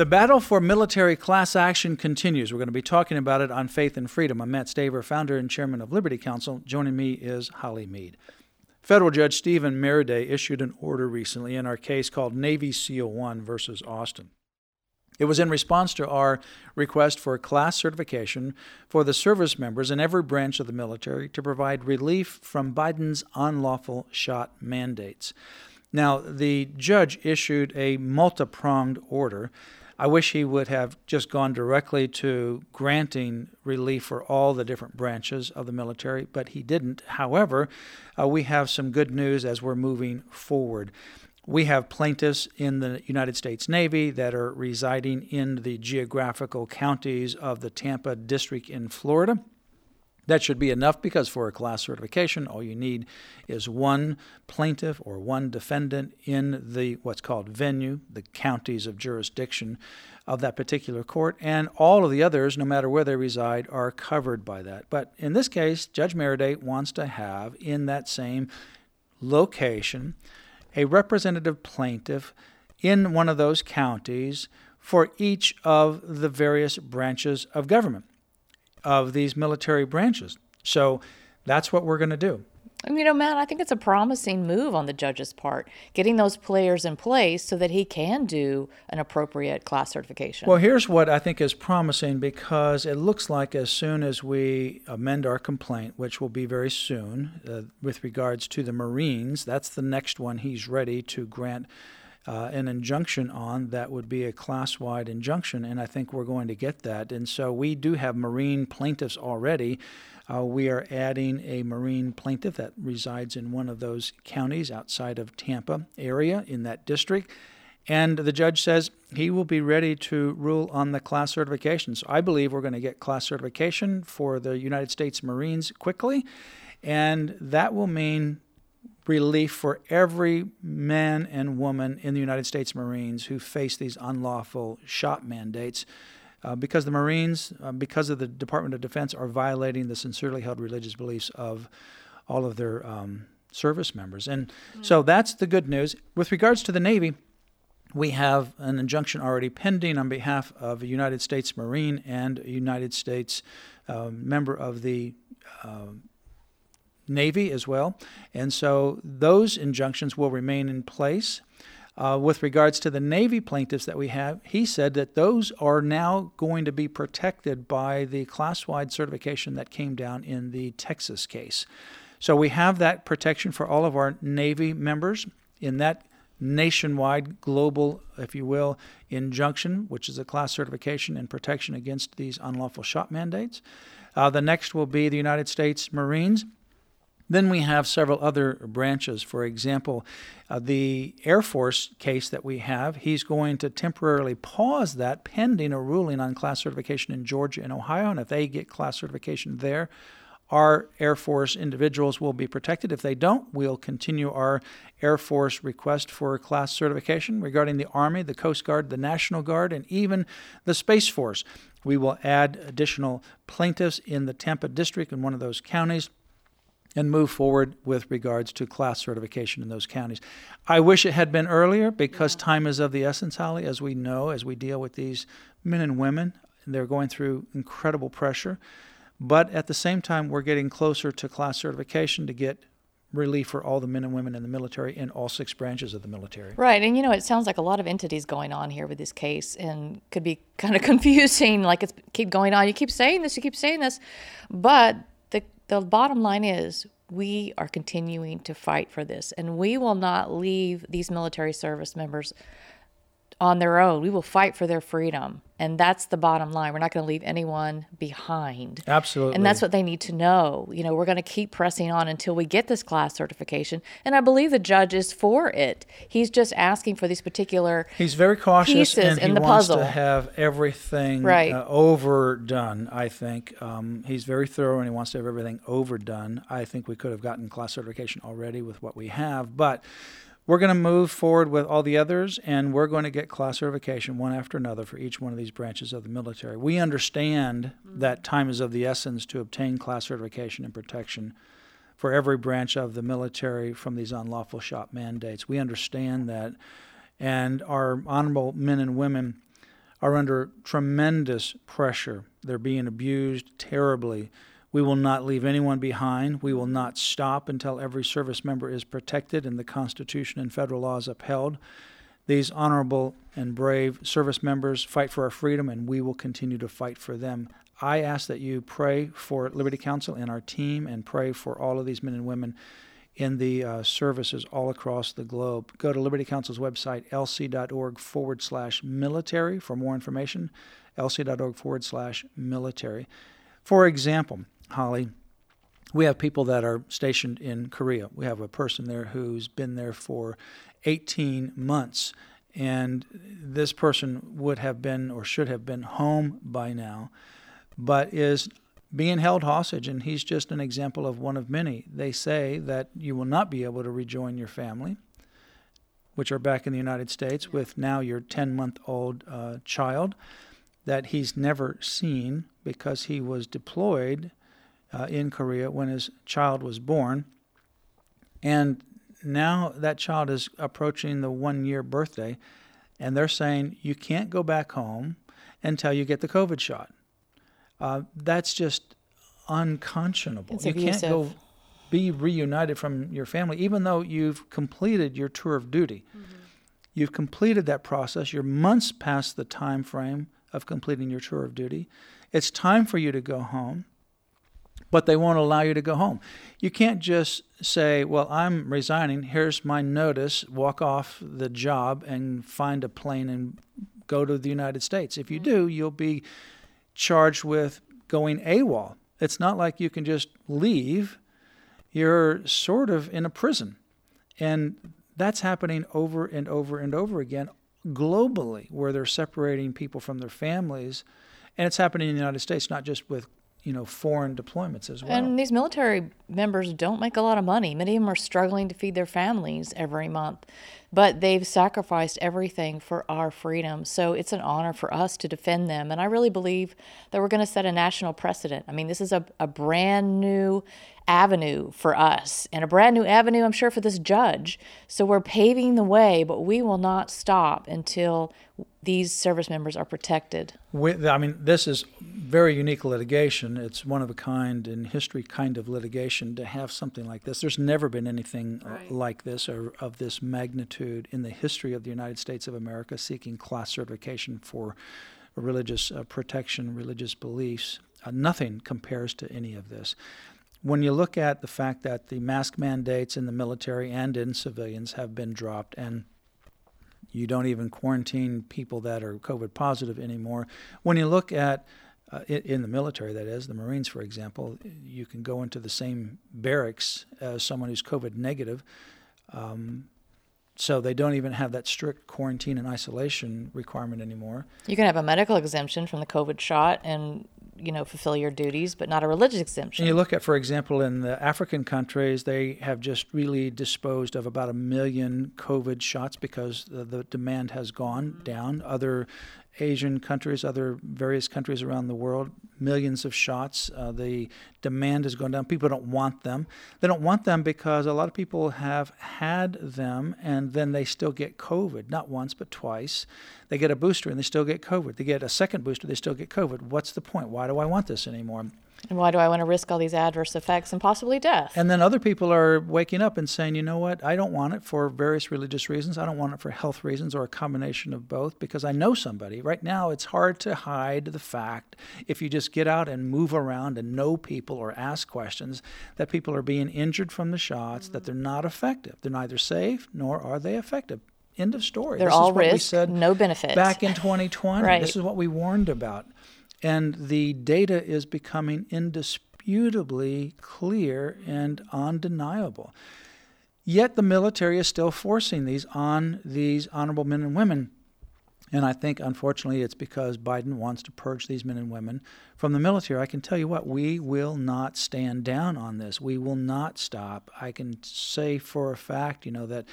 The battle for military class action continues. We're going to be talking about it on Faith and Freedom. I'm Matt Staver, founder and chairman of Liberty Counsel. Joining me is Holly Mead. Federal Judge Steven Merryday issued an order recently in our case called Navy SEAL 1 versus Austin. It was in response to our request for class certification for the service members in every branch of the military to provide relief from Biden's unlawful shot mandates. Now, the judge issued a multi pronged order I wish he would have just gone directly to granting relief for all the different branches of the military, but he didn't. However, uh, we have some good news as we're moving forward. We have plaintiffs in the United States Navy that are residing in the geographical counties of the Tampa District in Florida. That should be enough because for a class certification, all you need is one plaintiff or one defendant in the what's called venue, the counties of jurisdiction of that particular court, and all of the others, no matter where they reside, are covered by that. But in this case, Judge Merryday wants to have in that same location a representative plaintiff in one of those counties for each of the various branches of government of these military branches. So that's what we're going to do. You know, Matt, I think it's a promising move on the judge's part, getting those players in place so that he can do an appropriate class certification. Well, here's what I think is promising because it looks like as soon as we amend our complaint, which will be very soon, uh, with regards to the Marines, that's the next one he's ready to grant uh, an injunction on that would be a class wide injunction, and I think we're going to get that. And so we do have Marine plaintiffs already. Uh, we are adding a Marine plaintiff that resides in one of those counties outside of Tampa area in that district. And the judge says he will be ready to rule on the class certification. So I believe we're going to get class certification for the United States Marines quickly. And that will mean relief for every man and woman in the United States Marines who face these unlawful shot mandates. Uh, because the Marines, uh, because of the Department of Defense, are violating the sincerely held religious beliefs of all of their um, service members. And mm-hmm. so that's the good news. With regards to the Navy, we have an injunction already pending on behalf of a United States Marine and a United States uh, member of the uh, Navy as well. And so those injunctions will remain in place. Uh, with regards to the Navy plaintiffs that we have, he said that those are now going to be protected by the class wide certification that came down in the Texas case. So we have that protection for all of our Navy members in that nationwide, global, if you will, injunction, which is a class certification and protection against these unlawful shot mandates. Uh, the next will be the United States Marines. Then we have several other branches. For example, uh, the Air Force case that we have, he's going to temporarily pause that pending a ruling on class certification in Georgia and Ohio. And if they get class certification there, our Air Force individuals will be protected. If they don't, we'll continue our Air Force request for class certification regarding the Army, the Coast Guard, the National Guard, and even the Space Force. We will add additional plaintiffs in the Tampa District in one of those counties and move forward with regards to class certification in those counties. I wish it had been earlier because yeah. time is of the essence, Holly, as we know, as we deal with these men and women. They're going through incredible pressure. But at the same time, we're getting closer to class certification to get relief for all the men and women in the military in all six branches of the military. Right. And you know, it sounds like a lot of entities going on here with this case and could be kind of confusing. Like it's keep going on. You keep saying this, you keep saying this. But the bottom line is we are continuing to fight for this and we will not leave these military service members on their own. We will fight for their freedom. And that's the bottom line. We're not going to leave anyone behind. Absolutely. And that's what they need to know. You know, we're going to keep pressing on until we get this class certification. And I believe the judge is for it. He's just asking for these particular He's very cautious pieces and he in the wants puzzle. to have everything Right. uh, overdone, I think. Um, he's very thorough and he wants to have everything overdone. I think we could have gotten class certification already with what we have, but we're going to move forward with all the others and we're going to get class certification one after another for each one of these branches of the military. We understand mm-hmm. that time is of the essence to obtain class certification and protection for every branch of the military from these unlawful shop mandates. We understand that, and our honorable men and women are under tremendous pressure. They're being abused terribly. We will not leave anyone behind. We will not stop until every service member is protected and the Constitution and federal laws upheld. These honorable and brave service members fight for our freedom, and we will continue to fight for them. I ask that you pray for Liberty Counsel and our team, and pray for all of these men and women in the uh, services all across the globe. Go to Liberty Counsel's website, lc.org forward slash military, for more information. lc.org forward slash military. For example, Holly, we have people that are stationed in Korea. We have a person there who's been there for 18 months, and this person would have been or should have been home by now, but is being held hostage, and he's just an example of one of many. They say that you will not be able to rejoin your family, which are back in the United States, with now your 10 month old uh, child that he's never seen because he was deployed uh, in Korea when his child was born. And now that child is approaching the one year birthday, and they're saying you can't go back home until you get the COVID shot. Uh, that's just unconscionable. It's you can't go be reunited from your family, even though you've completed your tour of duty. You've completed that process. You're months past the time frame of completing your tour of duty. It's time for you to go home, but they won't allow you to go home. You can't just say, Well, I'm resigning. Here's my notice. Walk off the job and find a plane and go to the United States. If you mm-hmm. do, you'll be charged with going AWOL. It's not like you can just leave. You're sort of in a prison. And that's happening over and over and over again globally, where they're separating people from their families. And it's happening in the United States, not just with you know foreign deployments as well. And these military members don't make a lot of money. Many of them are struggling to feed their families every month, but they've sacrificed everything for our freedom. So it's an honor for us to defend them. And I really believe that we're going to set a national precedent. I mean, this is a, a brand new avenue for us and a brand new avenue, I'm sure, for this judge. So we're paving the way, but we will not stop until these service members are protected. With, I mean, this is very unique litigation. It's one of a kind in history kind of litigation to have something like this. There's never been anything uh, like this or of this magnitude in the history of the United States of America seeking class certification for religious uh, protection, religious beliefs. Uh, nothing compares to any of this. When you look at the fact that the mask mandates in the military and in civilians have been dropped and you don't even quarantine people that are COVID positive anymore. When you look at uh, in, the military, that is, the Marines, for example, you can go into the same barracks as someone who's COVID negative. Um, so they don't even have that strict quarantine and isolation requirement anymore. You can have a medical exemption from the COVID shot and you know fulfill your duties, but not a religious exemption. And you look at, for example, in the African countries, they have just really disposed of about a million COVID shots because the, the demand has gone down. Other Asian countries, other various countries around the world, millions of shots. Uh, the demand has gone down. People don't want them. They don't want them because a lot of people have had them and then they still get COVID, not once, but twice. They get a booster and they still get COVID. They get a second booster, they still get COVID. What's the point? Why do I want this anymore? And why do I want to risk all these adverse effects and possibly death? And then other people are waking up and saying, you know what, I don't want it for various religious reasons. I don't want it for health reasons or a combination of both because I know somebody. Right now, it's hard to hide the fact, if you just get out and move around and know people or ask questions, that people are being injured from the shots, that they're not effective. They're neither safe nor are they effective. End of story. They're this all is what we risk, said no benefit. back in 2020. Right. This is what we warned about. And the data is becoming indisputably clear and undeniable. Yet the military is still forcing these on these honorable men and women. And I think, unfortunately, it's because Biden wants to purge these men and women from the military. I can tell you what, we will not stand down on this. We will not stop. I can say for a fact, you know, that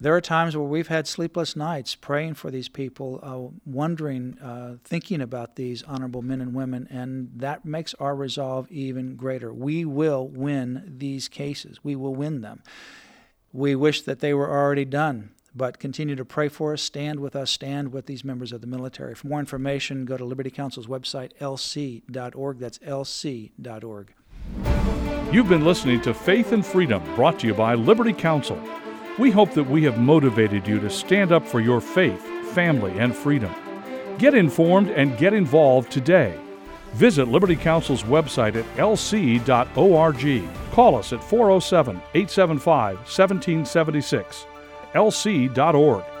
there are times where we've had sleepless nights praying for these people, uh, wondering, uh, thinking about these honorable men and women, and that makes our resolve even greater. We will win these cases, we will win them. We wish that they were already done, but continue to pray for us, stand with us, stand with these members of the military. For more information, go to Liberty Counsel's website, lc.org. That's lc.org. You've been listening to Faith and Freedom, brought to you by Liberty Counsel. We hope that we have motivated you to stand up for your faith, family, and freedom. Get informed and get involved today. Visit Liberty Counsel's website at lc.org. Call us at 407 875 1776. lc.org